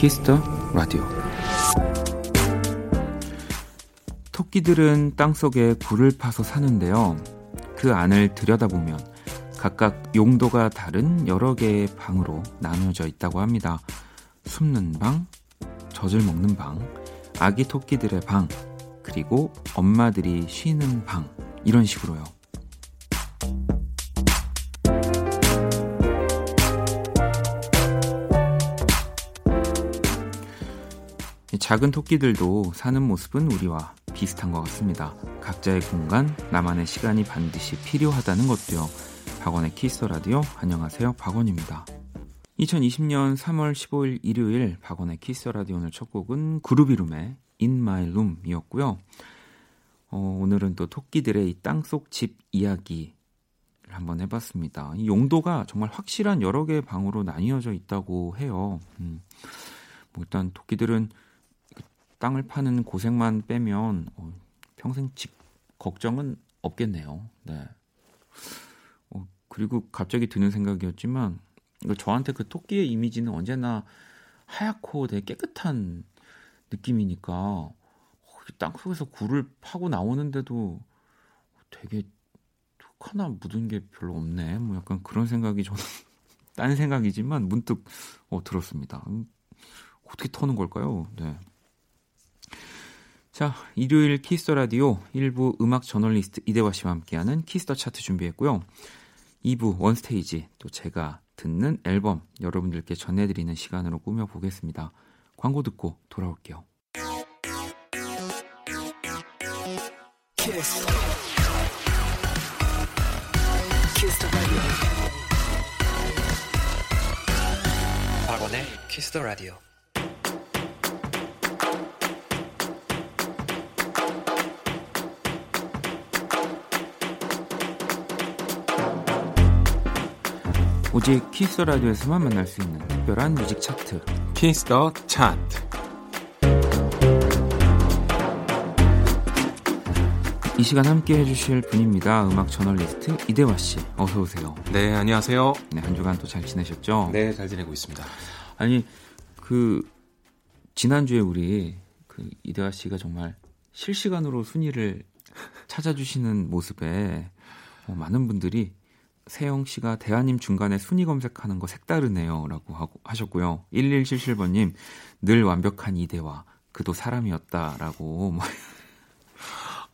Kiss the Radio 토끼들은 땅속에 굴을 파서 사는데요. 그 안을 들여다보면 각각 용도가 다른 여러 개의 방으로 나누어져 있다고 합니다. 숨는 방, 젖을 먹는 방, 아기 토끼들의 방, 그리고 엄마들이 쉬는 방, 이런 식으로요. 작은 토끼들도 사는 모습은 우리와 비슷한 것 같습니다. 각자의 공간, 나만의 시간이 반드시 필요하다는 것도요. 박원의 Kiss the Radio 안녕하세요. 박원입니다. 2020년 3월 15일 일요일 박원의 Kiss the Radio 오늘 첫 곡은 그루비룸의 In My Room이었고요. 어, 오늘은 또 토끼들의 이 땅속 집 이야기를 한번 해봤습니다. 이 용도가 정말 확실한 여러 개의 방으로 나뉘어져 있다고 해요. 음, 뭐 일단 토끼들은 땅을 파는 고생만 빼면 어, 평생 집 걱정은 없겠네요. 네. 어, 그리고 갑자기 드는 생각이었지만 저한테 그 토끼의 이미지는 언제나 하얗고 되게 깨끗한 느낌이니까 어, 땅 속에서 굴을 파고 나오는데도 되게 하나 묻은 게 별로 없네. 뭐 약간 그런 생각이 저는 딴 생각이지만 문득 어, 들었습니다. 음, 어떻게 터는 걸까요? 네. 자, 일요일 Kiss the Radio 1부 음악 저널리스트 이대화 씨와 함께하는 Kiss the Chart 준비했고요. 2부 One Stage 또 제가 듣는 앨범 여러분들께 전해드리는 시간으로 꾸며보겠습니다. 광고 듣고 돌아올게요. 키스. 라디오. 박원의 키스터 라디오. 오직 키스 라디오에서만 만날 수 있는 특별한 뮤직 차트 키스 더 차트 이 시간 함께 해주실 분입니다. 음악 저널리스트 이대화 씨, 어서 오세요. 네, 안녕하세요. 네, 한 주간 또 잘 지내셨죠? 네, 잘 지내고 있습니다. 아니 그 지난 주에 우리 그 이대화 씨가 정말 실시간으로 순위를 찾아주시는 모습에 어, 많은 분들이 세영 씨가 대하님 중간에 순위 검색하는 거 색다르네요. 라고 하고, 하셨고요. 1177번님, 늘 완벽한 이대와 그도 사람이었다. 라고.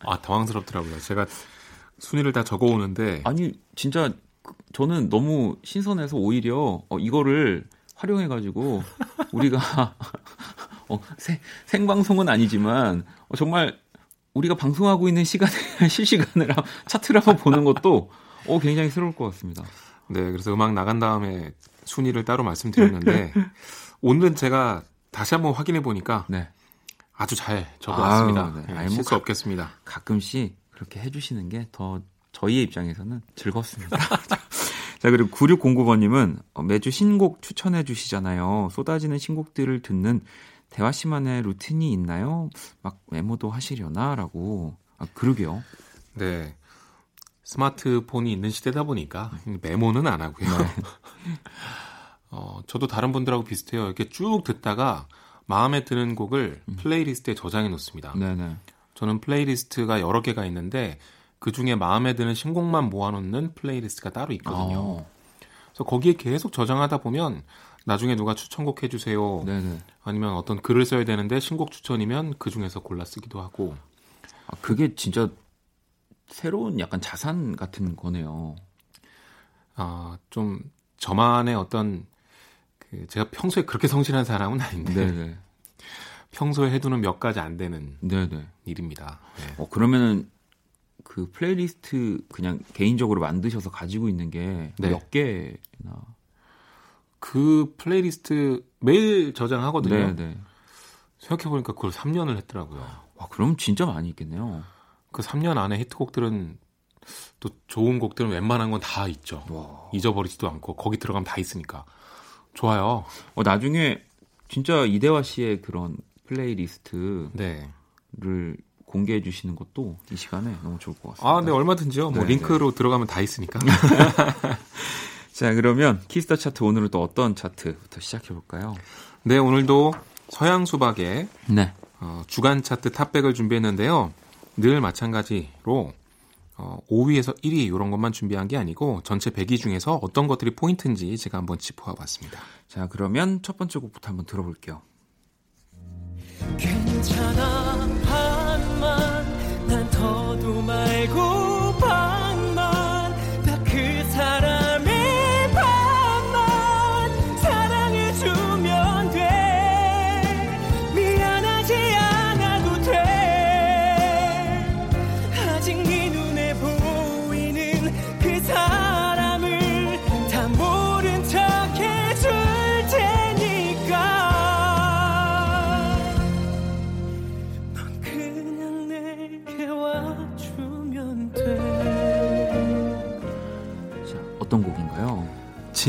아, 당황스럽더라고요. 제가 순위를 다 적어 오는데. 아니, 진짜 저는 너무 신선해서 오히려 어, 이거를 활용해가지고 우리가 어, 생, 생방송은 아니지만 어, 정말 우리가 방송하고 있는 시간에 실시간을 차트를 한번 보는 것도 어, 굉장히 새로울 것 같습니다. 네, 그래서 음악 나간 다음에 순위를 따로 말씀드렸는데 오늘은 제가 다시 한번 확인해 보니까 네. 아주 잘 적어왔습니다. 네. 네, 실수 뭐 없겠습니다. 가끔씩 그렇게 해주시는 게 더 저희의 입장에서는 즐겁습니다. 자, 그리고 9609번님은 어, 매주 신곡 추천해 주시잖아요. 쏟아지는 신곡들을 듣는 대화 씨만의 루틴이 있나요? 막 메모도 하시려나? 라고. 아, 그러게요. 네. 스마트폰이 있는 시대다 보니까 메모는 안 하고요. 네. 어, 저도 다른 분들하고 비슷해요. 이렇게 쭉 듣다가 마음에 드는 곡을 음. playlist에 저장해 놓습니다. 네네. 저는 playlist가 여러 개가 있는데 그 중에 마음에 드는 신곡만 모아놓는 playlist가 따로 있거든요. 어. 그래서 거기에 계속 저장하다 보면 나중에 누가 추천곡 해주세요. 네네. 아니면 어떤 글을 써야 되는데 신곡 추천이면 그 중에서 골라 쓰기도 하고. 아, 그게 진짜 새로운 약간 자산 같은 거네요. 아, 좀 저만의 어떤 그 제가 평소에 그렇게 성실한 사람은 아닌데 네네. 평소에 해두는 몇 가지 안 되는 네네. 일입니다. 네. 어 그러면은 그 플레이리스트 그냥 개인적으로 만드셔서 가지고 있는 게 몇 네. 개나 그 플레이리스트 매일 저장하거든요. 네네. 생각해 보니까 그걸 3년을 했더라고요. 와, 그럼 진짜 많이 있겠네요. 그 3년 안에 히트곡들은 또 좋은 곡들은 웬만한 건 다 있죠. 와. 잊어버리지도 않고 거기 들어가면 다 있으니까 좋아요. 어, 나중에 진짜 이대화 씨의 그런 playlist를 네. 공개해 주시는 것도 이 시간에 너무 좋을 것 같습니다. 아, 네, 얼마든지요. 뭐 네, 링크로 네. 들어가면 다 있으니까. 자, 그러면 Kiss the Chart 오늘은 또 어떤 차트부터 시작해 볼까요? 네, 오늘도 서양 수박의 네. 어, 주간 차트 탑백을 준비했는데요. 늘 마찬가지로 어, 5위에서 1위 이런 것만 준비한 게 아니고 전체 100위 중에서 어떤 것들이 포인트인지 제가 한번 짚어와 봤습니다. 자, 그러면 첫 번째 곡부터 한번 들어볼게요. 괜찮아 반만 난 더도 말고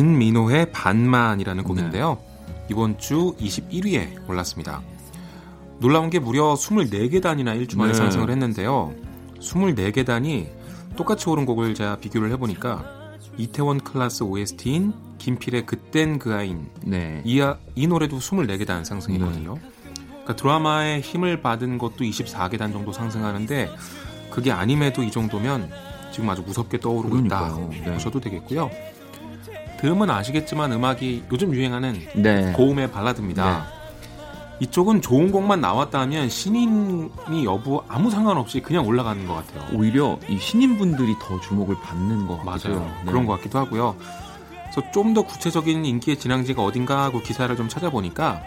진민호의 반만이라는 곡인데요. 이번 주 21위에 올랐습니다. 놀라운 게 무려 24계단이나 일주 만에 네. 상승을 했는데요. 24계단이 똑같이 오른 곡을 제가 비교를 해보니까 이태원 클라스 OST인 김필의 그땐 그 아인 네. 이, 아- 이 노래도 24계단 상승이거든요. 그러니까 드라마의 힘을 받은 것도 24계단 정도 상승하는데 그게 아님에도 이 정도면 지금 아주 무섭게 떠오르고 그러니까요. 있다 네. 보셔도 되겠고요. 들으면 아시겠지만 음악이 요즘 유행하는 네. 고음의 발라드입니다. 이쪽은 좋은 곡만 나왔다면 신인이 여부 아무 상관없이 그냥 올라가는 것 같아요. 오히려 이 신인분들이 더 주목을 받는 것 같기도 맞아요. 네. 그런 것 같기도 하고요. 그래서 좀 더 구체적인 인기의 진앙지가 어딘가 하고 기사를 좀 찾아보니까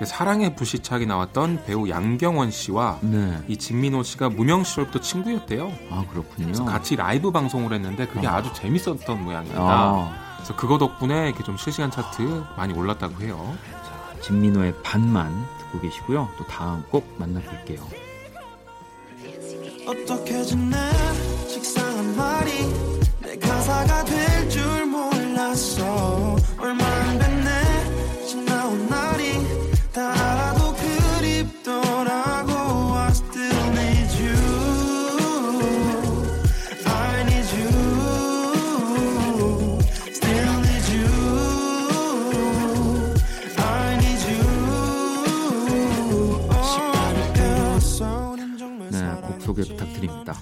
그 사랑의 불시착이 나왔던 배우 양경원 씨와 네. 이 진민호 씨가 무명 시절부터 친구였대요. 아, 그렇군요. 그래서 같이 라이브 방송을 했는데 그게 아. 아주 재밌었던 모양입니다. 아, 그래서 그거 덕분에 이렇게 좀 실시간 차트 많이 올랐다고 해요. 진민호의 반만 듣고 계시고요. 또 다음 곡 만나볼게요. 어떻게 지내 식상한 말이 내 가사가 될 줄 몰랐어 얼마 안 소개 부탁드립니다.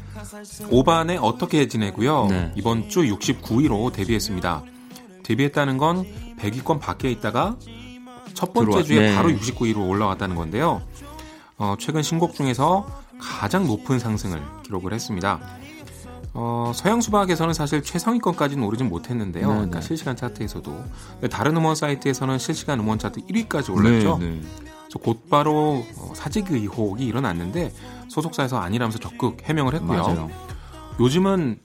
5반에 어떻게 지내고요. 네. 이번 주 69위로 데뷔했습니다. 데뷔했다는 건 100위권 밖에 있다가 첫 번째 들어와- 주에 네. 바로 69위로 올라왔다는 건데요. 어, 최근 신곡 중에서 가장 높은 상승을 기록을 했습니다. 어, 서양 수박에서는 사실 최상위권까지는 오르진 못했는데요. 네, 그러니까 네. 실시간 차트에서도 다른 음원 사이트에서는 실시간 음원 차트 1위까지 올랐죠. 네, 네. 곧바로 어, 사직 의혹이 일어났는데 소속사에서 아니라면서 적극 해명을 했고요. 맞아요. 요즘은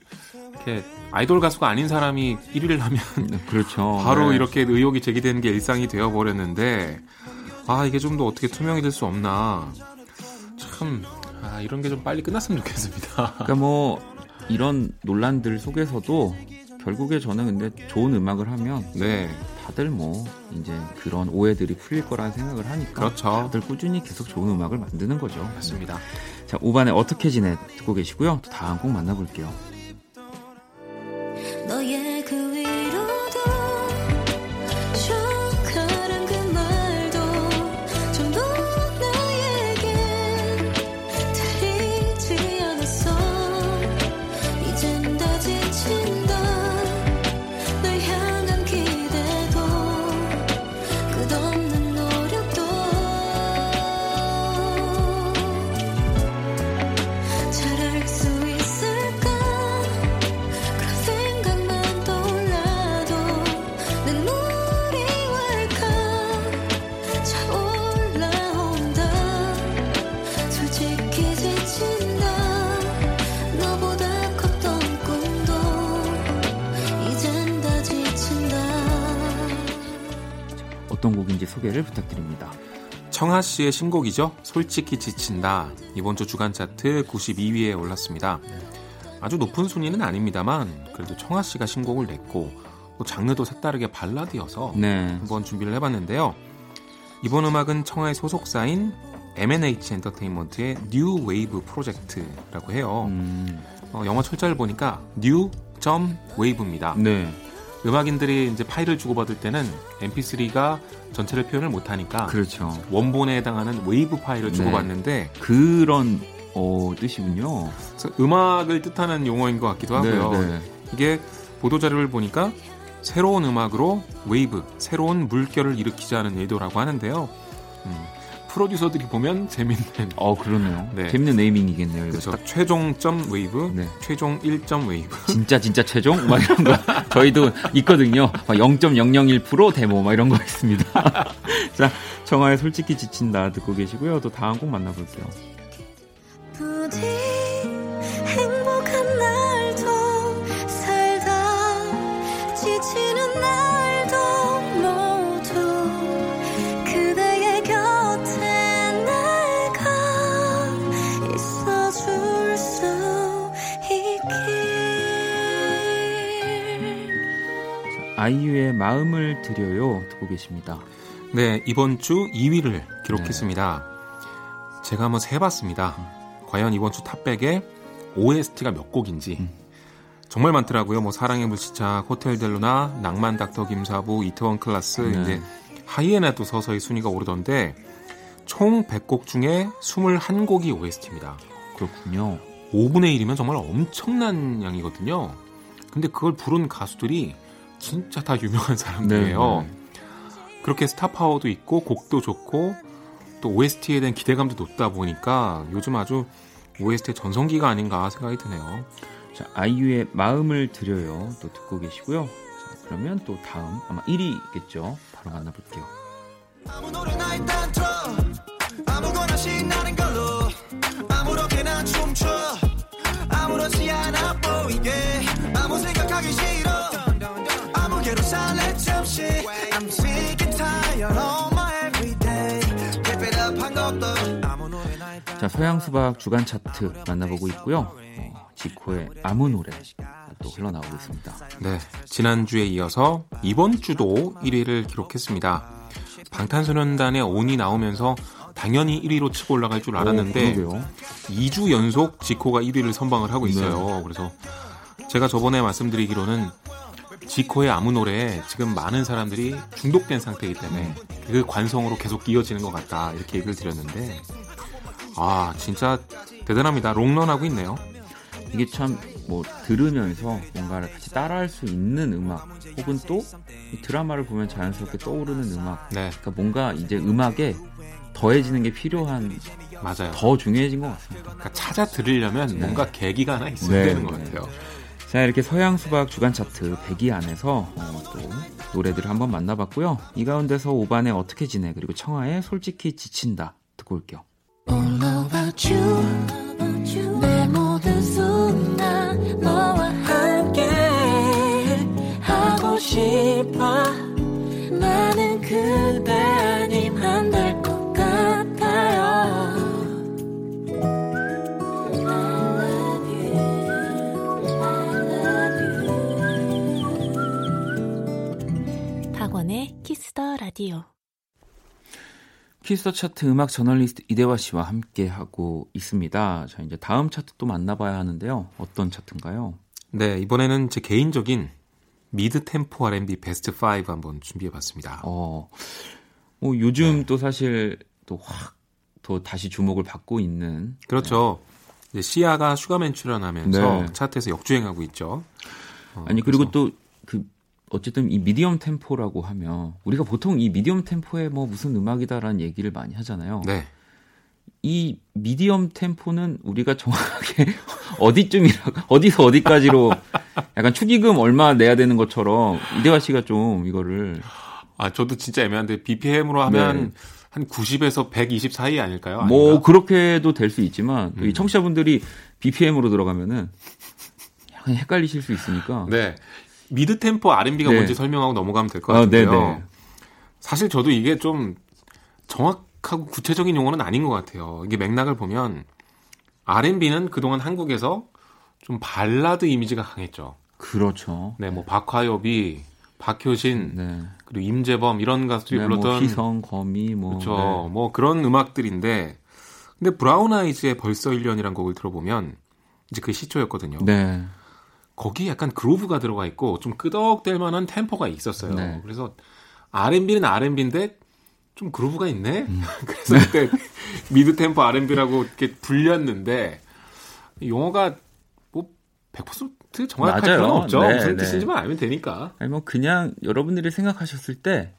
이렇게 아이돌 가수가 아닌 사람이 1위를 하면 네, 그렇죠. 바로 네. 이렇게 의혹이 제기되는 게 일상이 되어 버렸는데 아 이게 좀 더 어떻게 투명해질 수 없나 참 아, 이런 게 좀 빨리 끝났으면 좋겠습니다. 그러니까 뭐 이런 논란들 속에서도 결국에 저는 근데 좋은 음악을 하면 네, 다들 뭐 이제 그런 오해들이 풀릴 거라는 생각을 하니까 그렇죠. 다들 꾸준히 계속 좋은 음악을 만드는 거죠. 맞습니다. 자, 5반에 어떻게 지내 듣고 계시고요. 또 다음 곡 만나볼게요. 너의 청하 씨의 신곡이죠. 솔직히 지친다. 이번 주 주간 차트 92위에 올랐습니다. 아주 높은 순위는 아닙니다만 그래도 청하 씨가 신곡을 냈고 또 장르도 색다르게 발라드여서 네. 한번 준비를 해봤는데요. 이번 음악은 청하의 소속사인 MNH 엔터테인먼트의 new wav 프로젝트라고 해요. 음, 어, 영어 철자를 보니까 new 점 wav입니다. 네. 음악인들이 이제 파일을 주고받을 때는 MP3가 전체를 표현을 못하니까 그렇죠. 원본에 해당하는 wav 파일을 네. 주고받는데 그런 어, 뜻이군요. 음악을 뜻하는 용어인 것 같기도 하고요. 네, 네. 이게 보도 자료를 보니까 새로운 음악으로 웨이브, 새로운 물결을 일으키자는 의도라고 하는데요. 음, 프로듀서들이 보면 재밌는 어, 그러네요. 네. 재밌는 naming이겠네요. 그래서 딱 최종 점 wav, 네. 최종 1점 wav. 진짜 진짜 최종 막 이런 거 저희도 있거든요. 막 0.001% 데모 막 이런 거 있습니다. 자, 정화의 솔직히 지친다 듣고 계시고요. 또 다음 곡 만나볼게요. 부디 아이유의 마음을 드려요 듣고 계십니다. 네, 이번 주 2위를 기록했습니다. 제가 한번 세봤습니다. 과연 이번 주 탑백에 OST가 몇 곡인지. 정말 많더라고요. 뭐 사랑의 불시착, 호텔 델루나, 낭만 닥터 김사부, 이태원 클라스, 네. 이제 하이에나도 서서히 순위가 오르던데 총 100곡 중에 21곡이 OST입니다. 그렇군요. 5분의 1이면 정말 엄청난 양이거든요. 근데 그걸 부른 가수들이 진짜 다 유명한 사람들이에요. 네, 그렇게 스타 파워도 있고 곡도 좋고 또 OST에 대한 기대감도 높다 보니까 요즘 아주 OST의 전성기가 아닌가 생각이 드네요. 자, 아이유의 마음을 드려요. 또 듣고 계시고요. 자, 그러면 또 다음 아마 1위겠죠. 바로 만나볼게요. 아무개로 살래 잠시 I'm sick and tired of my everyday Keep it up 한 것도 아무 노래나 일단 자, 서양 수박 주간 차트 만나보고 있고요. 어, 지코의 아무 노래 또 흘러나오고 있습니다. 네, 지난주에 이어서 이번 주도 1위를 기록했습니다. 방탄소년단의 온이 나오면서 당연히 1위로 치고 올라갈 줄 알았는데 어, 그러게요. 2주 연속 지코가 1위를 선방을 하고 있어요. 그래서 제가 저번에 말씀드리기로는 지코의 아무 노래에 지금 많은 사람들이 중독된 상태이기 때문에 그 관성으로 계속 이어지는 것 같다 이렇게 얘기를 드렸는데 아 진짜 대단합니다. 롱런하고 있네요. 이게 참 뭐 들으면서 뭔가를 같이 따라할 수 있는 음악 혹은 또이 드라마를 보면 자연스럽게 떠오르는 음악 네 그러니까 뭔가 이제 음악에 더해지는 게 필요한 맞아요. 더 중요해진 것 같습니다. 그러니까 찾아 들으려면 뭔가 계기가 하나 있어야 네, 되는 것 네. 같아요. 자 이렇게 서양 수박 주간 차트 100위 안에서 어, 또 노래들을 한번 만나봤고요. 이 가운데서 5반에 어떻게 지내 그리고 청하의 솔직히 지친다 듣고 올게요. 싶어 키스 더 라디오 키스 더 차트 음악 저널리스트 이대화 씨와 함께 하고 있습니다. 자 이제 다음 차트 또 만나봐야 하는데요. 어떤 차트인가요? 네 이번에는 제 개인적인 mid tempo R&B 베스트 5 한번 준비해 봤습니다. 어, 뭐 요즘 네. 또 사실 또 확 또 다시 주목을 받고 있는 그렇죠. 이제 씨야가 슈가맨 출연하면서 네. 차트에서 역주행하고 있죠. 어, 아니 그리고 그래서- 또그 어쨌든 이 미디엄 템포라고 하면 우리가 보통 이 미디엄 템포에 뭐 무슨 음악이다라는 얘기를 많이 하잖아요. 네 이 미디엄 템포는 우리가 정확하게 어디쯤이라 어디서 어디까지로 약간 축의금 얼마 내야 되는 것처럼 이대화 씨가 좀 이거를 아, 저도 진짜 애매한데 BPM으로 하면 네. 한 90에서 120 사이 아닐까요? 뭐 아닌가? 그렇게도 될 수 있지만 이 음. 청취자분들이 BPM으로 들어가면은 약간 헷갈리실 수 있으니까. 네. 미드 템포 R&B가 네. 뭔지 설명하고 넘어가면 될것 아, 같은데요. 네네. 사실 저도 이게 좀 정확하고 구체적인 용어는 아닌 것 같아요. 이게 맥락을 보면 R&B는 그동안 한국에서 좀 발라드 이미지가 강했죠. 그렇죠. 네, 뭐 박화엽이, 박효신, 네. 그리고 임재범 이런 가수들이 네, 뭐 불렀던 희성, 거미, 뭐 그렇죠. 네. 뭐 그런 음악들인데 근데 브라운 아이즈의 벌써 1년이란 곡을 들어보면 이제 그 시초였거든요. 네. 거기 약간 그루브가 들어가 있고 좀 끄덕댈 만한 템포가 있었어요. 네. 그래서 R&B는 R&B인데 좀 그루브가 있네. 음. 그래서 그때 미드 템포 R&B라고 이렇게 불렸는데 용어가 뭐 100% 정확할 맞아요. 필요는 없죠. 네, 무슨 네. 뜻인지만 알면 되니까. 아니 뭐 그냥 여러분들이 생각하셨을 때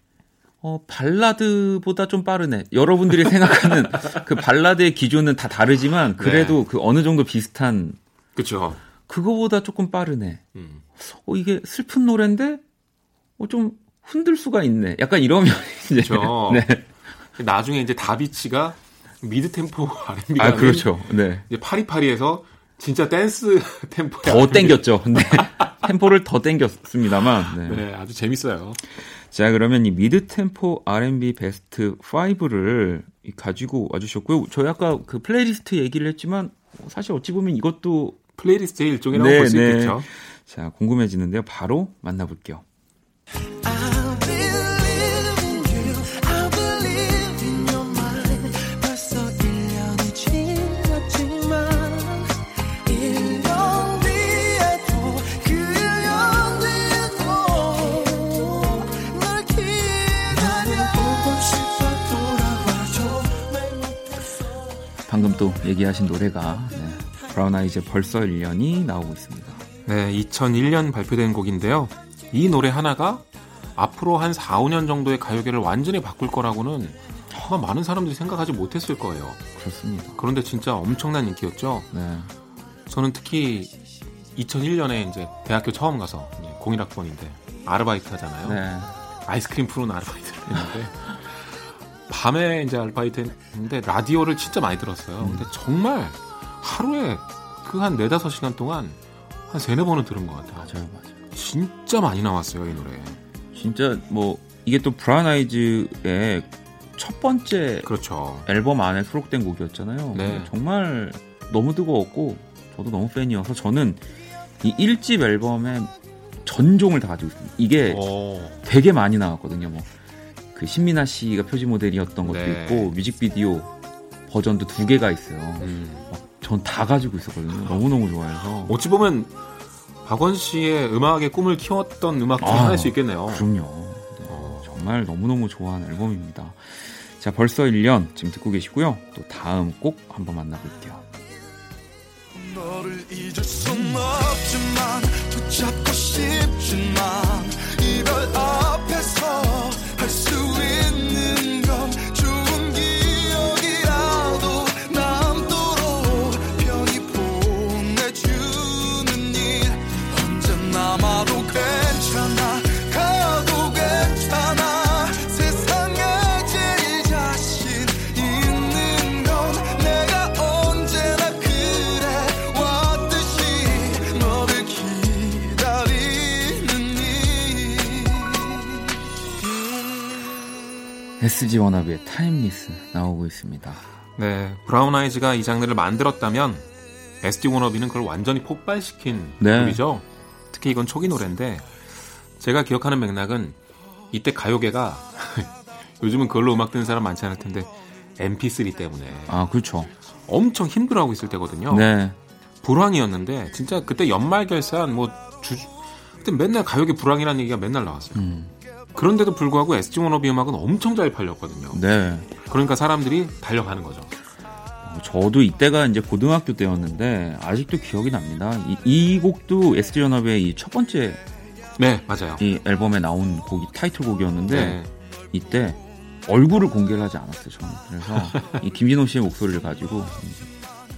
어, 발라드보다 좀 빠르네. 여러분들이 생각하는 그 발라드의 기준은 다 다르지만 그래도 네. 그 어느 정도 비슷한 그렇죠. 그거보다 조금 빠르네. 음. 어 이게 슬픈 노래인데 어 좀 흔들 수가 있네. 약간 이러면 이제 그렇죠. 네. 나중에 이제 다비치가 mid tempo R&B가 아 그렇죠. 네. 이제 8282에서 진짜 댄스 템포 더 땡겼죠. 네. 템포를 더 땡겼습니다만. 네. 네, 아주 재밌어요. 자, 그러면 이 mid tempo R&B 베스트 5를 가지고 와주셨고요. 저희 아까 그 플레이리스트 얘기를 했지만 사실 어찌 보면 이것도 playlist의 일종이라고 네, 볼수 네. 있겠죠. 자 궁금해지는데요. 바로 만나볼게요. I believe in you. I believe in your mind. 벌써 1년이 지났지만 1년 뒤에도 그 1년 뒤에도 널 기다려 보고 싶어 돌아와줘 왜 못했어 방금 또 얘기하신 노래가 네, 브라운 아이즈 벌써 1년이 나오고 있습니다. 네, 2001년 발표된 곡인데요. 이 노래 하나가 앞으로 한 4, 5년 정도의 가요계를 완전히 바꿀 거라고는 아마 많은 사람들이 생각하지 못했을 거예요. 그렇습니다. 그런데 진짜 엄청난 인기였죠. 네. 저는 특히 2001년에 이제 대학교 처음 가서 이제 01학번인데 아르바이트 하잖아요. 네. 아이스크림 푸는 아르바이트를 했는데 밤에 이제 아르바이트 했는데 라디오를 진짜 많이 들었어요. 근데 정말 하루에 그 한 네다섯 시간 동안 한 세네 번은 들은 것 같아요. 맞아요, 맞아요. 진짜 많이 나왔어요, 이 노래. 진짜 뭐 이게 또 브라운 아이즈의 첫 번째 그렇죠. 앨범 안에 수록된 곡이었잖아요. 네. 정말 너무 뜨거웠고 저도 너무 팬이어서 저는 이 1집 앨범의 전종을 다 가지고 있습니다. 이게 오, 되게 많이 나왔거든요. 뭐 그 신민아 씨가 표지 모델이었던 것도 네. 있고 뮤직비디오 버전도 두 개가 있어요. 음. 전 다 가지고 있었거든요. 너무 너무 좋아해서. 어찌 보면 박원 씨의 음악의 꿈을 키웠던 음악 중에 아, 하나일 수 있겠네요. 그럼요. 네, 어. 정말 너무너무 좋아하는 앨범입니다. 자, 벌써 1년 지금 듣고 계시고요. 또 다음 곡 한번 만나볼게요. 너를 잊을 순 없지만 붙잡고 싶지만 이별 앞에서 할 수 있는 SG 워너비의 Timeless 나오고 있습니다. 네, 브라운 아이즈가 이 장르를 만들었다면 SG 워너비는 그걸 완전히 폭발시킨 네. 곡이죠. 특히 이건 초기 노래인데 제가 기억하는 맥락은 이때 가요계가 요즘은 그걸로 음악 듣는 사람 많지 않을 텐데 MP3 때문에 아, 그렇죠. 엄청 힘들어하고 있을 때거든요. 네. 불황이었는데 진짜 그때 연말 결산 뭐 주, 그때 맨날 가요계 불황이라는 얘기가 맨날 나왔어요. 음, 그런데도 불구하고 SG 워너비 음악은 엄청 잘 팔렸거든요. 네. 그러니까 사람들이 달려가는 거죠. 어, 저도 이때가 이제 고등학교 때였는데 아직도 기억이 납니다. 이, 이 곡도 SG 워너비의 이 첫 번째 네, 맞아요. 이 앨범에 나온 곡이 타이틀곡이었는데 네. 이때 얼굴을 공개를 하지 않았어요. 저는. 그래서 이 김진호 씨의 목소리를 가지고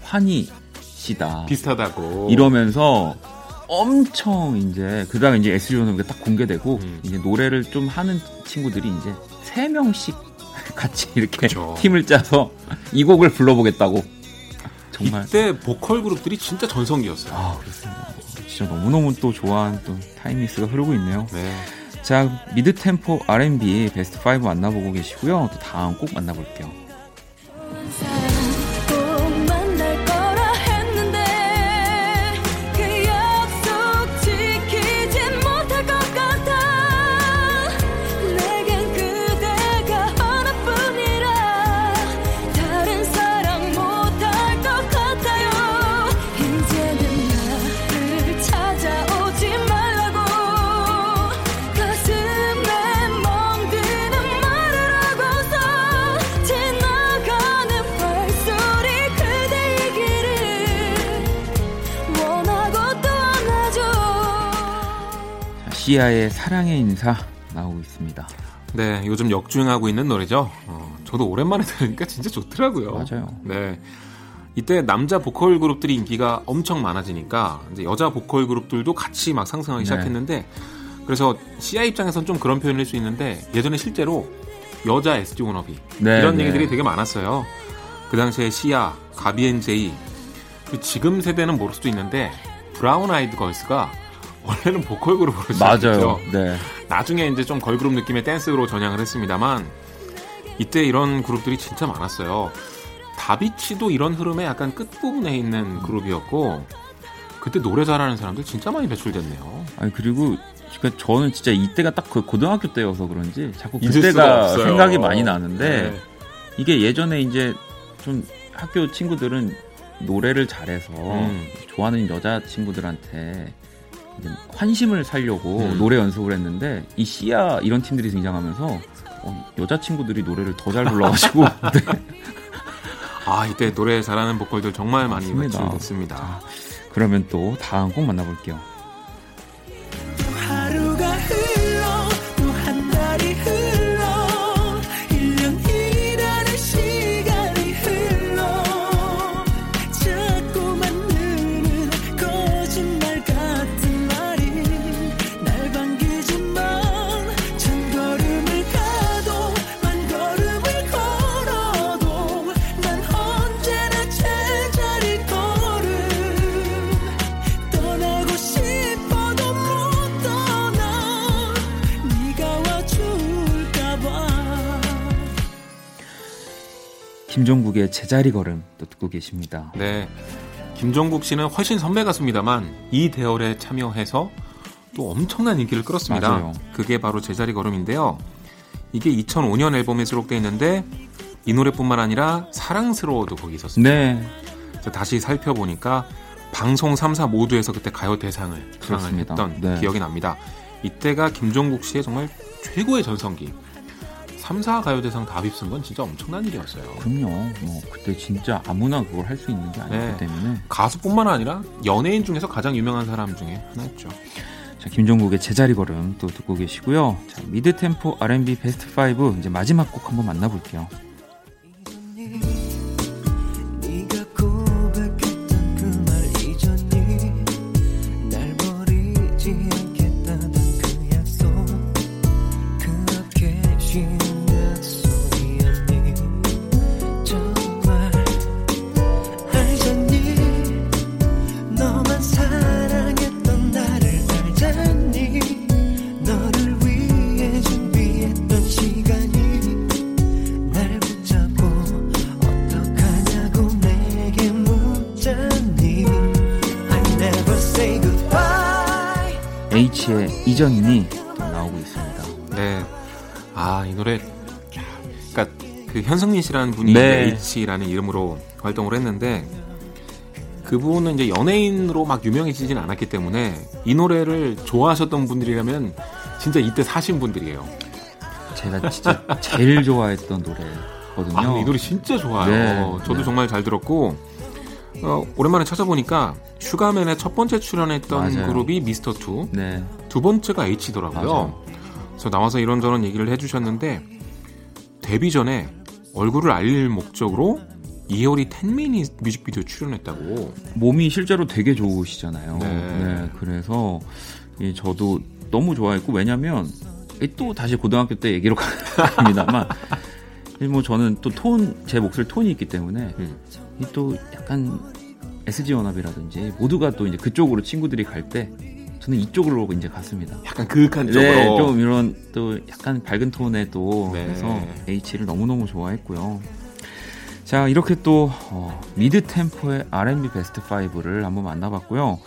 환희 씨다. 비슷하다고. 이러면서 엄청 이제 그다가 이제 워너비가 딱 공개되고 음. 이제 노래를 좀 하는 친구들이 이제 세 명씩 같이 이렇게 그쵸. 팀을 짜서 이 곡을 불러보겠다고 정말 이때 보컬 그룹들이 진짜 전성기였어요. 아 그렇습니다. 진짜 너무 너무 또 좋아하는 또 Timeless가 흐르고 있네요. 네. 자 mid tempo R&B 베스트 5 만나보고 계시고요. 또 다음 곡 만나볼게요. 시아의 사랑의 인사 나오고 있습니다. 네, 요즘 역주행하고 있는 노래죠. 어, 저도 오랜만에 들으니까 진짜 좋더라고요. 맞아요. 네. 이때 남자 보컬 그룹들이 인기가 엄청 많아지니까 이제 여자 보컬 그룹들도 같이 막 상승하기 네. 시작했는데 그래서 시아 입장에선 좀 그런 표현일 수 있는데 예전에 실제로 여자 SG 워너비 네, 이런 네. 얘기들이 되게 많았어요. 그 당시에 시아, 가비앤제이 그 지금 세대는 모를 수도 있는데 브라운 아이드 걸스가 원래는 보컬 그룹으로. 시작했죠. 네. 나중에 이제 좀 걸그룹 느낌의 댄스로 전향을 했습니다만 이때 이런 그룹들이 진짜 많았어요. 다비치도 이런 흐름의 약간 끝부분에 있는 그룹이었고 그때 노래 잘하는 사람들 진짜 많이 배출됐네요. 아니 그리고 그러니까 저는 진짜 이때가 딱 그 고등학교 때여서 그런지 자꾸 그때가. 생각이 많이 나는데 네. 이게 예전에 이제 좀 학교 친구들은 노래를 잘해서 음. 좋아하는 여자 친구들한테 환심을 살려고 음. 노래 연습을 했는데 이 시아 이런 팀들이 등장하면서 어, 여자 친구들이 노래를 더 잘 불러가지고 네, 아 이때 노래 잘하는 보컬들 정말 많이 맞습니다. 그러면 또 다음 곡 만나볼게요. 김종국의 제자리 걸음 또 듣고 계십니다. 네. 김종국 씨는 훨씬 선배 같습니다만 이 대열에 참여해서 또 엄청난 인기를 끌었습니다. 맞아요. 그게 바로 제자리 걸음인데요. 이게 2005년 앨범에 수록돼 있는데 이 노래뿐만 아니라 사랑스러워도 거기 있었습니다. 네, 다시 살펴보니까 방송 3사 모두에서 그때 가요 대상을 수상을 그렇습니다. 했던 네. 기억이 납니다. 이때가 김종국 씨의 정말 최고의 전성기. 3사 가요 대상 다 휩쓴 건 진짜 엄청난 일이었어요. 그럼요. 뭐 그때 진짜 아무나 그걸 할 수 있는 게 아니기 네. 때문에 가수뿐만 아니라 연예인 중에서 가장 유명한 사람 중에 하나였죠. 자, 김종국의 제자리 걸음 또 듣고 계시고요. 자, 미드 템포 R&B 베스트 5 이제 마지막 곡 한번 만나볼게요. 네. 아, 이 노래. 그러니까 그 현승민 씨라는 분이 네. H라는 이름으로 활동을 했는데 그분은 이제 연예인으로 막 유명해지진 않았기 때문에 이 노래를 좋아하셨던 분들이라면 진짜 이때 사신 분들이에요. 제가 진짜 제일 좋아했던 노래거든요. 아, 이 노래 진짜 좋아요. 네, 저도 네. 정말 잘 들었고 어, 오랜만에 찾아보니까 슈가맨의 첫 번째 출연했던 맞아요. 그룹이 미스터 투, 네, 두 번째가 H더라고요. 맞아요. 그래서 나와서 이런저런 얘기를 해주셨는데 데뷔 전에 얼굴을 알릴 목적으로 이효리 텐미니 뮤직비디오 출연했다고. 몸이 실제로 되게 좋으시잖아요. 네. 네, 그래서 이 저도 너무 좋아했고 왜냐면 이또 다시 고등학교 때 얘기로 갑니다만 뭐 저는 또 톤 제 목소리 톤이 있기 때문에 음. 이또 약간 SG 연합이라든지 모두가 또 이제 그쪽으로 친구들이 갈 때 저는 이쪽으로 이제 갔습니다. 약간 그윽한 쪽으로. 네, 좀 이런 또 약간 밝은 톤에 또 네. 해서 H를 너무너무 좋아했고요. 자, 이렇게 또 어, 미드 템포의 R&B 베스트 5를 한번 만나봤고요.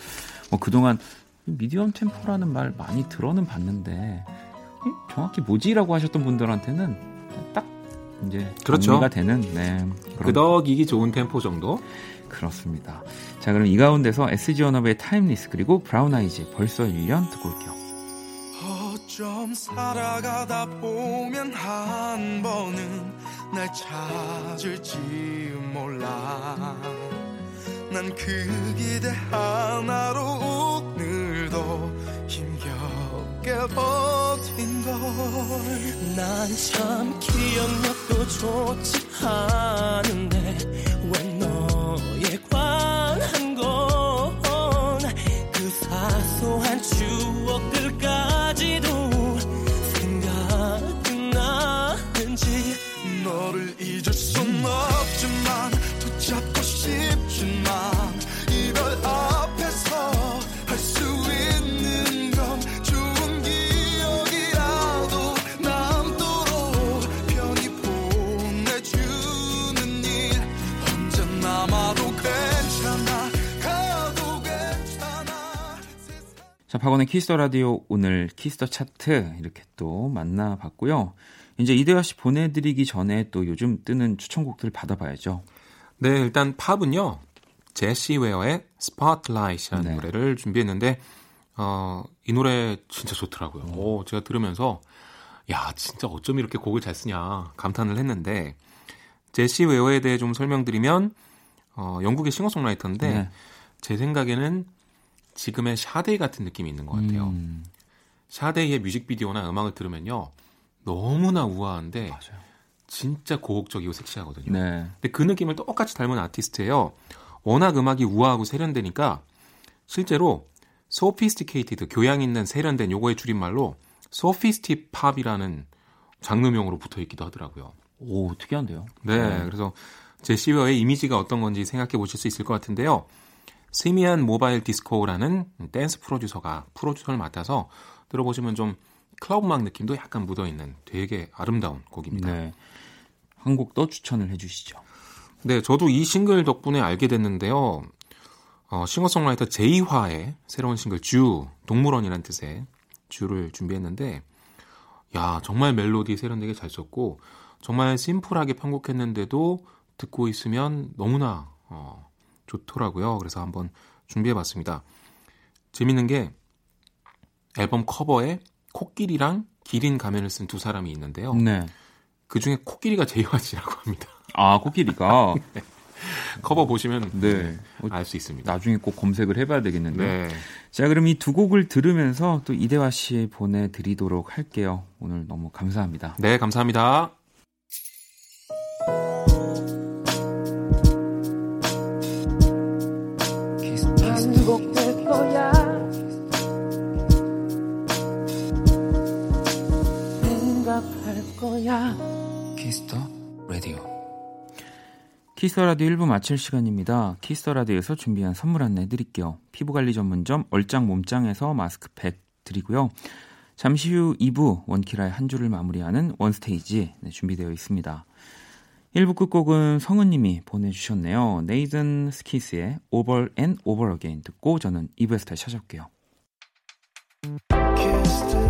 뭐 그동안 미디엄 템포라는 말 많이 들어는 봤는데 이 정확히 뭐지라고 하셨던 분들한테는 딱 이제 그렇죠. 정리가 되는 네, 그런 끄덕이기 좋은 템포 정도. 그렇습니다. 자, 그럼 이 가운데서 SG 워너비의 Timeless 그리고 브라운 아이즈 벌써 1년 듣고 올게요. 어쩜 살아가다 보면 한 번은 날 찾을지 몰라 난 그 기대 하나로 오늘도 함께 버틴 걸난 참 기억력도 좋지 않은데 너를 잊을 순 없지만 붙잡고 싶지만 이별 앞에서 할 수 있는 건 좋은 기억이라도 남도록 편히 보내주는 일. 언제 남아도 괜찮아 가도 괜찮아. 자, 박원의 키스 더 라디오 오늘 키스 더 차트 이렇게 또 만나봤고요. 이제 이대화 씨 보내드리기 전에 또 요즘 뜨는 추천곡들 받아봐야죠. 네, 일단 팝은요. 제시 웨어의 Spotlight이라는 네. 노래를 준비했는데 어, 이 노래 진짜 좋더라고요. 오, 제가 들으면서 야, 진짜 어쩜 이렇게 곡을 잘 쓰냐 감탄을 했는데 제시 웨어에 대해 좀 설명드리면 어, 영국의 싱어송라이터인데 네. 제 생각에는 지금의 샤데이 같은 느낌이 있는 것 같아요. 음, 샤데이의 뮤직비디오나 음악을 들으면요. 너무나 우아한데 맞아요. 진짜 고혹적이고 섹시하거든요. 네. 근데 그 느낌을 똑같이 닮은 아티스트예요. 워낙 음악이 우아하고 세련되니까 실제로 sophisticated 교양 있는 세련된 요거의 줄임말로 sophisti-pop이라는 장르명으로 붙어 있기도 하더라고요. 오, 특이한데요. 네, 그래서 제시웨어의 이미지가 어떤 건지 생각해 보실 수 있을 것 같은데요. 시미안 모바일 디스코라는 댄스 프로듀서가 프로듀서를 맡아서 들어보시면 좀 클럽 음악 느낌도 약간 묻어 있는 되게 아름다운 곡입니다. 네. 한 곡 더 추천을 해주시죠. 네, 저도 이 싱글 덕분에 알게 됐는데요. 어, 싱어송라이터 제이화의 새로운 싱글 주, 동물원이라는 뜻의 주를 준비했는데, 야, 정말 멜로디 세련되게 잘 썼고, 정말 심플하게 편곡했는데도 듣고 있으면 너무나 어, 좋더라고요. 그래서 한번 준비해봤습니다. 재밌는 게 앨범 커버에 코끼리랑 기린 가면을 쓴 두 사람이 있는데요. 네. 그 중에 코끼리가 제이화 씨라고 합니다. 아, 코끼리가. 커버 보시면 네. 알 수 있습니다. 나중에 꼭 검색을 해봐야 되겠는데. 네. 자, 그럼 이 두 곡을 들으면서 또 이대화 씨 보내드리도록 할게요. 오늘 너무 감사합니다. 네, 감사합니다. 거야 키스터 라디오. 키스터 라디오 1부 마칠 시간입니다. 키스 더 라디오에서 준비한 선물 안내 드릴게요. 피부관리 전문점 얼짱 몸짱에서 마스크팩 드리고요. 잠시 후 2부 원키라의 한 주를 마무리하는 원스테이지 네, 준비되어 있습니다. 1부 끝곡은 성은님이 보내주셨네요. 네이선 사이크스의 Over and Over Again 듣고 저는 2부에서 다시 찾아올게요. Radio,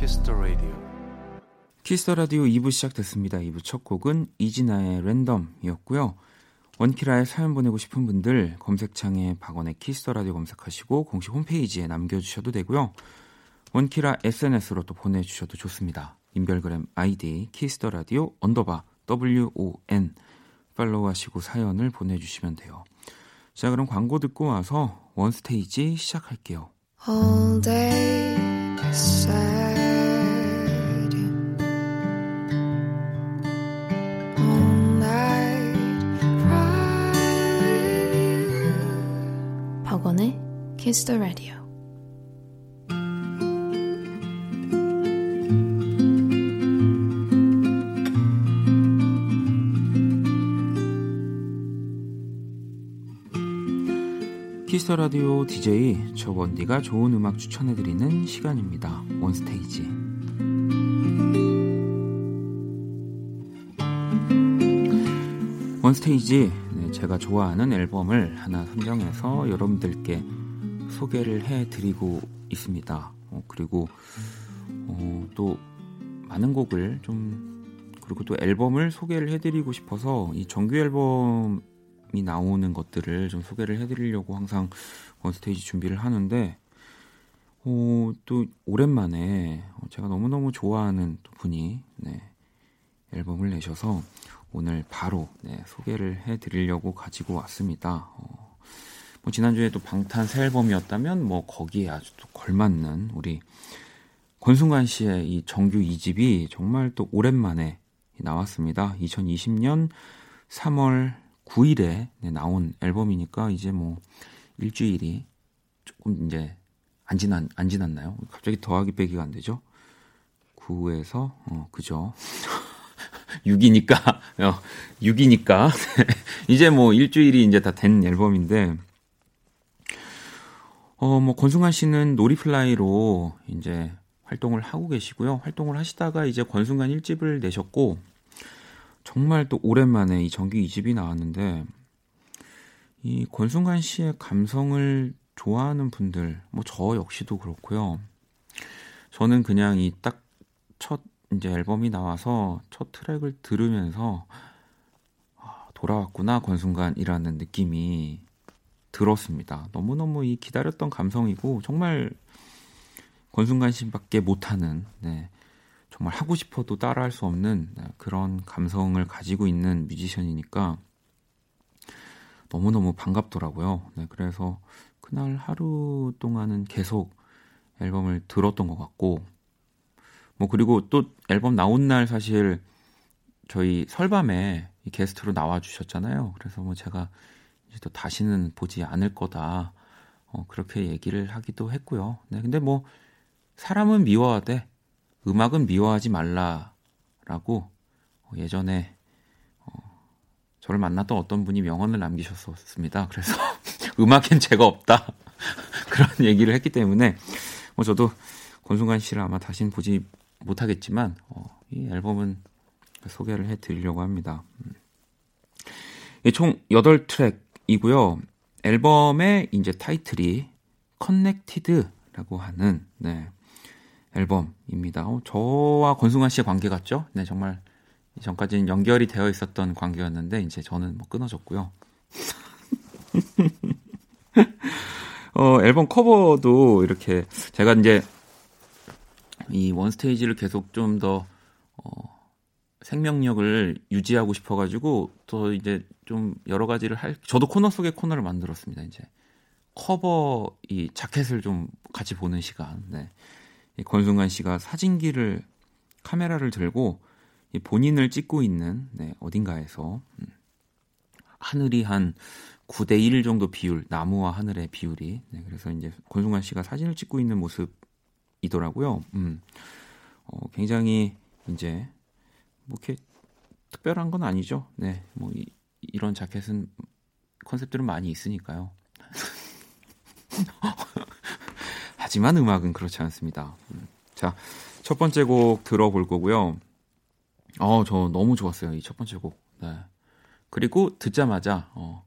Kiss the radio. 키스터 라디오 2부 시작됐습니다. 2부 첫 곡은 이진아의 랜덤이었고요. 원키라에 사연 보내고 싶은 분들 검색창에 박원의 키스 더 라디오 검색하시고 공식 홈페이지에 남겨주셔도 되고요. 원키라 SNS로 또 보내주셔도 좋습니다. 인별그램 아이디 키스 더 라디오 언더바 WON 팔로우하시고 사연을 보내주시면 돼요. 자 그럼 광고 듣고 와서 원스테이지 시작할게요. All day sad. Kiss the Radio. 키스 더 라디오 DJ 저 원디가 좋은 음악 추천해 드리는 시간입니다. 원스테이지. 원스테이지 네, 제가 좋아하는 앨범을 하나 선정해서 여러분들께 소개를 해드리고 있습니다. 어, 그리고 어, 또 많은 곡을 좀 그리고 또 앨범을 소개를 해드리고 싶어서 이 정규 앨범이 나오는 것들을 좀 소개를 해드리려고 항상 원스테이지 준비를 하는데 어, 또 오랜만에 제가 너무너무 좋아하는 또 분이 네, 앨범을 내셔서 오늘 바로 네, 소개를 해드리려고 가지고 왔습니다. 어, 뭐 지난주에 또 방탄 새 앨범이었다면 뭐 거기에 아주 또 걸맞는 우리 권순관 씨의 이 정규 2집이 정말 또 오랜만에 나왔습니다. 2020년 3월 9일에 네, 나온 앨범이니까 이제 뭐 일주일이 조금 이제 안 지난 안 지났나요? 갑자기 더하기 빼기가 안 되죠? 9에서 어 그죠? 6이니까 어, 6이니까 이제 뭐 일주일이 이제 다 된 앨범인데 어 뭐 권순관 씨는 놀이플라이로 이제 활동을 하고 계시고요. 활동을 하시다가 이제 권순관 1집을 내셨고 정말 또 오랜만에 이 정규 2집이 나왔는데 이 권순관 씨의 감성을 좋아하는 분들, 뭐 저 역시도 그렇고요. 저는 그냥 이 딱 첫 이제 앨범이 나와서 첫 트랙을 들으면서 아, 돌아왔구나 권순관이라는 느낌이 들었습니다. 너무너무 이 기다렸던 감성이고 정말 권순관 씨밖에 못하는 네, 정말 하고 싶어도 따라할 수 없는 네, 그런 감성을 가지고 있는 뮤지션이니까 너무너무 반갑더라고요. 네, 그래서 그날 하루 동안은 계속 앨범을 들었던 것 같고, 뭐, 그리고 또 앨범 나온 날 사실 저희 설밤에 게스트로 나와 주셨잖아요. 그래서 뭐 제가 이제 또 다시는 보지 않을 거다. 어, 그렇게 얘기를 하기도 했고요. 네, 근데 뭐, 사람은 미워하되, 음악은 미워하지 말라라고 어, 예전에 어, 저를 만났던 어떤 분이 명언을 남기셨었습니다. 그래서 음악엔 죄가 없다. 그런 얘기를 했기 때문에 뭐 저도 권순관 씨를 아마 다시는 보지 못하겠지만 어, 이 앨범은 소개를 해드리려고 합니다. 음. 총 8트랙 이고요. 앨범의 이제 타이틀이 Connected라고 하는 네, 앨범입니다. 어, 저와 권순관 씨의 관계 같죠? 네, 정말 전까지는 연결이 되어 있었던 관계였는데 이제 저는 뭐 끊어졌고요. 어, 앨범 커버도 이렇게 제가 이제 이 원스테이지를 계속 좀 더 어, 생명력을 유지하고 싶어가지고 또 이제 좀 여러 가지를 할 저도 코너 속의 코너를 만들었습니다. 이제 커버 이 자켓을 좀 같이 보는 시간. 네. 이 권순관 씨가 사진기를 카메라를 들고 이 본인을 찍고 있는 네, 어딘가에서 음, 하늘이 한 9대 1 정도 비율, 나무와 하늘의 비율이. 네, 그래서 이제 권순관 씨가 사진을 찍고 있는 모습이더라고요. 음, 어, 굉장히 이제 뭐 이렇게 특별한 건 아니죠. 네, 뭐 이, 이런 자켓은 컨셉들은 많이 있으니까요. 하지만 음악은 그렇지 않습니다. 음, 자, 첫 번째 곡 들어볼 거고요. 어, 저 너무 좋았어요. 이 첫 번째 곡. 네. 그리고 듣자마자 어,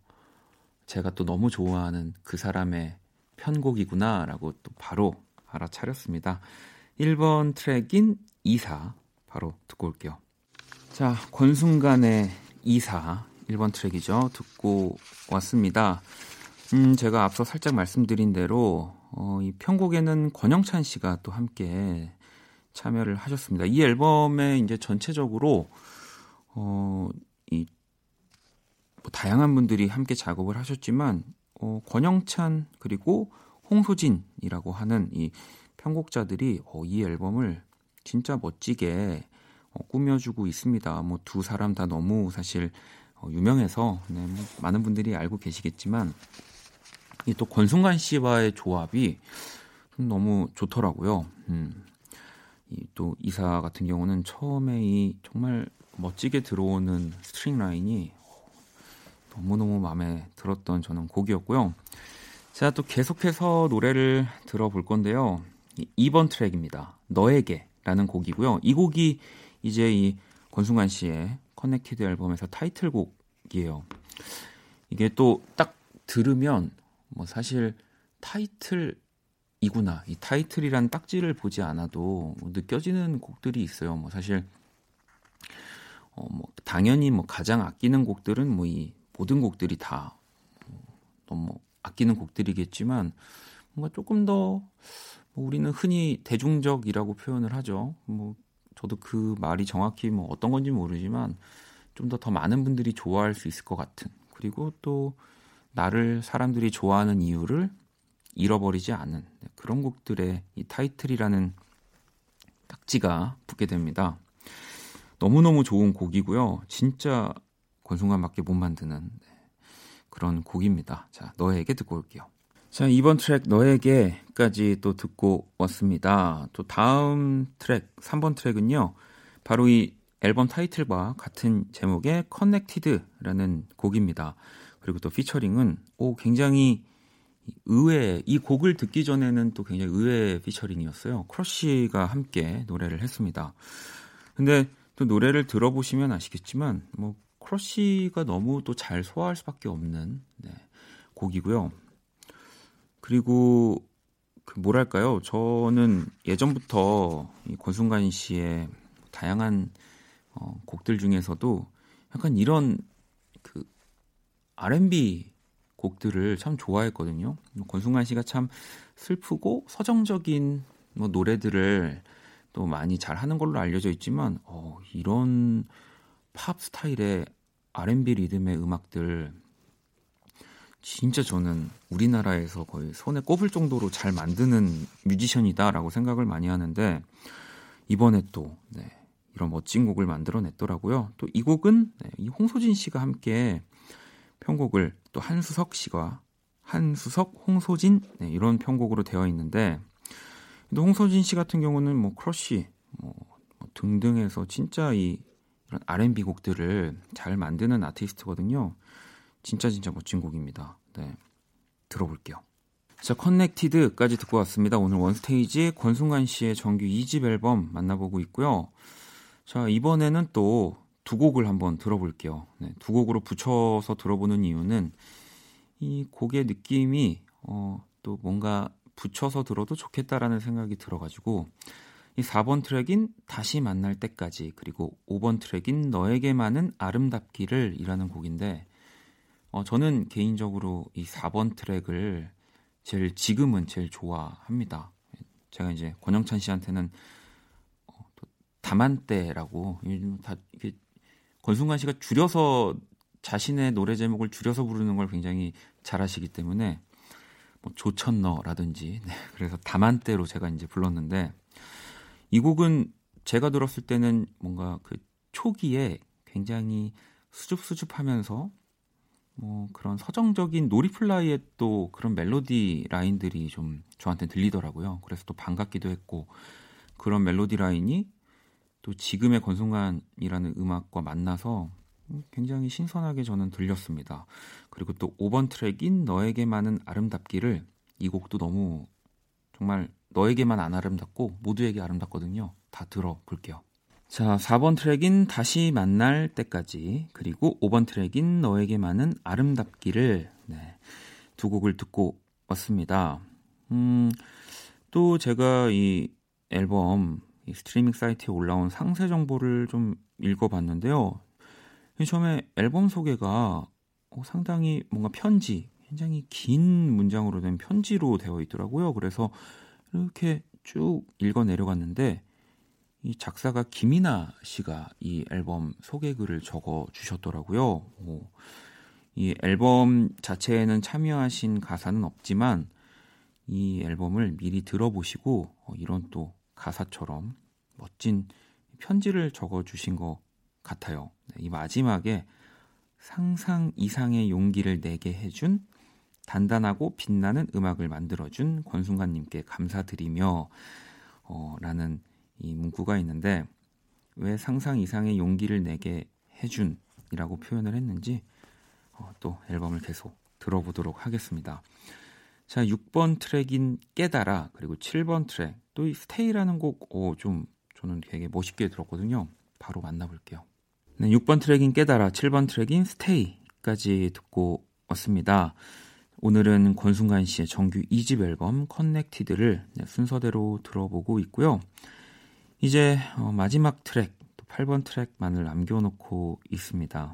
제가 또 너무 좋아하는 그 사람의 편곡이구나라고 또 바로 알아차렸습니다. 1번 트랙인 이사 바로 듣고 올게요. 자, 권순간의 이사 1번 트랙이죠. 듣고 왔습니다. 음, 제가 앞서 살짝 말씀드린 대로 어, 이 편곡에는 권영찬 씨가 또 함께 참여를 하셨습니다. 이 앨범에 이제 전체적으로 어, 이 뭐 다양한 분들이 함께 작업을 하셨지만 어, 권영찬 그리고 홍소진이라고 하는 이 편곡자들이 어, 이 앨범을 진짜 멋지게 어, 꾸며주고 있습니다. 뭐 두 사람 다 너무 사실 어, 유명해서 네, 뭐 많은 분들이 알고 계시겠지만 이 또 권순관 씨와의 조합이 너무 좋더라고요. 음. 이또 이사 같은 경우는 처음에 이 정말 멋지게 들어오는 스트링 라인이 너무너무 마음에 들었던 저는 곡이었고요. 자, 또 계속해서 노래를 들어볼 건데요. 2번 트랙입니다. 너에게라는 곡이고요. 이 곡이 이제 이 권순관 씨의 Connected 앨범에서 타이틀곡이에요. 이게 또 딱 들으면 뭐 사실 타이틀이구나. 이 타이틀이란 딱지를 보지 않아도 뭐 느껴지는 곡들이 있어요. 뭐 사실 어 뭐 당연히 뭐 가장 아끼는 곡들은 뭐 이 모든 곡들이 다 어, 너무 아끼는 곡들이겠지만 뭔가 조금 더뭐 우리는 흔히 대중적이라고 표현을 하죠. 뭐 저도 그 말이 정확히 뭐 어떤 건지 모르지만 좀더더 많은 분들이 좋아할 수 있을 것 같은 그리고 또 나를 사람들이 좋아하는 이유를 잃어버리지 않은 네, 그런 곡들의 이 타이틀이라는 딱지가 붙게 됩니다. 너무너무 좋은 곡이고요. 진짜 권순관밖에 못 만드는 네, 그런 곡입니다. 자, 너에게 듣고 올게요. 자, 이번 트랙 너에게까지 또 듣고 왔습니다. 또 다음 트랙, 3번 트랙은요. 바로 이 앨범 타이틀과 같은 제목의 Connected라는 곡입니다. 그리고 또 피처링은 오 굉장히 의외 이 곡을 듣기 전에는 또 굉장히 의외의 피처링이었어요. 크러쉬가 함께 노래를 했습니다. 근데 또 노래를 들어보시면 아시겠지만 뭐 크러쉬가 너무 또 잘 소화할 수밖에 없는 네, 곡이고요. 그리고 그 뭐랄까요? 저는 예전부터 이 권순관 씨의 다양한 어, 곡들 중에서도 약간 이런 그 R&B 곡들을 참 좋아했거든요. 권순관 씨가 참 슬프고 서정적인 뭐 노래들을 또 많이 잘 하는 걸로 알려져 있지만 어, 이런 팝 스타일의 R&B 리듬의 음악들 진짜 저는 우리나라에서 거의 손에 꼽을 정도로 잘 만드는 뮤지션이다라고 생각을 많이 하는데 이번에 또 네, 이런 멋진 곡을 만들어냈더라고요. 또 이 곡은 네, 이 홍소진 씨가 함께 편곡을 또 한수석 씨가 한수석, 홍소진 네, 이런 편곡으로 되어 있는데 또 홍소진 씨 같은 경우는 뭐 크러쉬 뭐, 뭐 등등해서 진짜 이 이런 R&B 곡들을 잘 만드는 아티스트거든요. 진짜 진짜 멋진 곡입니다. 네. 들어볼게요. 자, Connected까지 듣고 왔습니다. 오늘 원스테이지 권순관 씨의 정규 2집 앨범 만나보고 있고요. 자, 이번에는 또 두 곡을 한번 들어볼게요. 네, 두 곡으로 붙여서 들어보는 이유는 이 곡의 느낌이 어, 또 뭔가 붙여서 들어도 좋겠다라는 생각이 들어가지고 이 4번 트랙인 다시 만날 때까지 그리고 5번 트랙인 너에게만은 아름답기를 이라는 곡인데 어, 저는 개인적으로 이 4번 트랙을 제일 지금은 제일 좋아합니다. 제가 이제 권영찬 씨한테는 어, 또 다만때라고 다 이게 권순관 씨가 줄여서 자신의 노래 제목을 줄여서 부르는 걸 굉장히 잘하시기 때문에 뭐 조천너라든지 네, 그래서 다만때로 제가 이제 불렀는데 이 곡은 제가 들었을 때는 뭔가 그 초기에 굉장히 수줍수줍하면서 뭐 그런 서정적인 놀이플라이의 또 그런 멜로디 라인들이 좀 저한테 들리더라고요. 그래서 또 반갑기도 했고 그런 멜로디 라인이 또 지금의 권순관이라는 음악과 만나서 굉장히 신선하게 저는 들렸습니다. 그리고 또 5번 트랙인 너에게만은 아름답기를 이 곡도 너무 정말 너에게만 안 아름답고 모두에게 아름답거든요. 다 들어볼게요. 자, 4번 트랙인 다시 만날 때까지 그리고 5번 트랙인 너에게만은 아름답기를 네, 두 곡을 듣고 왔습니다. 음, 또 제가 이 앨범 이 스트리밍 사이트에 올라온 상세 정보를 좀 읽어봤는데요. 처음에 앨범 소개가 어, 상당히 뭔가 편지, 굉장히 긴 문장으로 된 편지로 되어 있더라고요. 그래서 이렇게 쭉 읽어 내려갔는데 이 작사가 김이나 씨가 이 앨범 소개글을 적어 주셨더라고요. 오, 이 앨범 자체에는 참여하신 가사는 없지만 이 앨범을 미리 들어보시고 어, 이런 또 가사처럼 멋진 편지를 적어 주신 것 같아요. 네, 이 마지막에 상상 이상의 용기를 내게 해준 단단하고 빛나는 음악을 만들어준 권순관님께 감사드리며 어, 라는 이 문구가 있는데 왜 상상 이상의 용기를 내게 해준이라고 표현을 했는지 어, 또 앨범을 계속 들어보도록 하겠습니다. 자, 6번 트랙인 깨달아 그리고 7번 트랙 또 이 Stay라는 곡좀 저는 되게 멋있게 들었거든요. 바로 만나볼게요. 네, 6번 트랙인 깨달아 7번 트랙인 Stay까지 듣고 왔습니다. 오늘은 권순관 씨의 정규 2집 앨범 Connected를 네, 순서대로 들어보고 있고요. 이제 어, 마지막 트랙, 또 8번 트랙만을 남겨놓고 있습니다.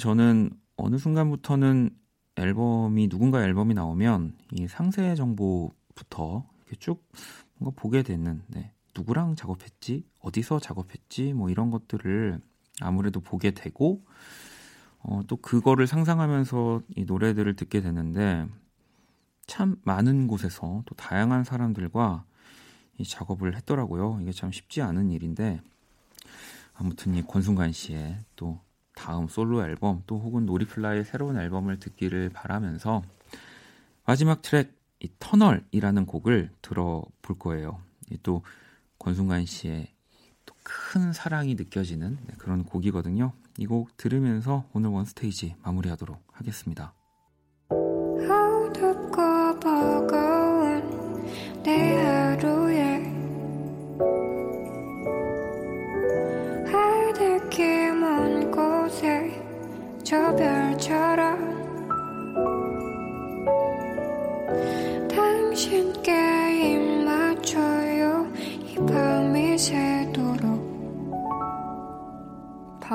저는 어느 순간부터는 앨범이 누군가 앨범이 나오면 이 상세 정보부터 이렇게 쭉 뭔가 보게 되는 네. 누구랑 작업했지 어디서 작업했지 뭐 이런 것들을 아무래도 보게 되고 어, 또 그거를 상상하면서 이 노래들을 듣게 되는데 참 많은 곳에서 또 다양한 사람들과 이 작업을 했더라고요. 이게 참 쉽지 않은 일인데 아무튼 이 권순관 씨의 또 다음 솔로 앨범 또 혹은 노리플라이의 새로운 앨범을 듣기를 바라면서 마지막 트랙 이 터널이라는 곡을 들어볼 거예요. 이또 권순관 씨의 또 큰 사랑이 느껴지는 네, 그런 곡이거든요. 이 곡 들으면서 오늘 원스테이지 마무리하도록 하겠습니다.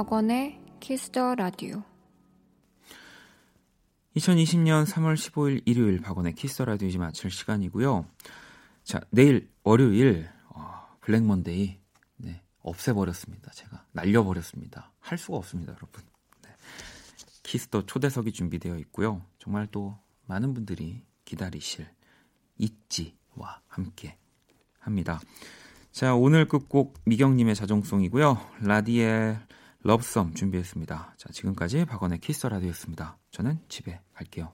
박원의 키스 더 라디오 2020년 3월 15일 일요일 박원의 키스 라디오 이제 마칠 시간이고요. 자, 내일 월요일 어, 블랙 먼데이 네, 없애버렸습니다. 제가 날려버렸습니다. 할 수가 없습니다, 여러분. 네. 키스 더 초대석이 준비되어 있고요. 정말 또 많은 분들이 기다리실 있지와 함께 합니다. 자, 오늘 끝곡 미경님의 자정송이고요. 라디의 러브썸 준비했습니다. 자, 지금까지 박원의 키스 라디오였습니다. 저는 집에 갈게요.